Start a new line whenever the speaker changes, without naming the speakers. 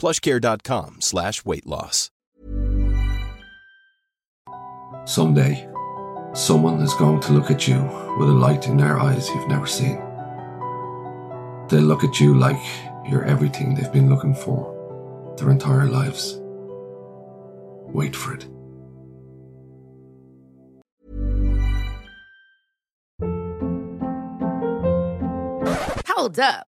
plushcare.com slash weight loss.
Someday, someone is going to look at you with a light in their eyes you've never seen. They'll look at you like you're everything they've been looking for their entire lives. Wait for it.
Hold up.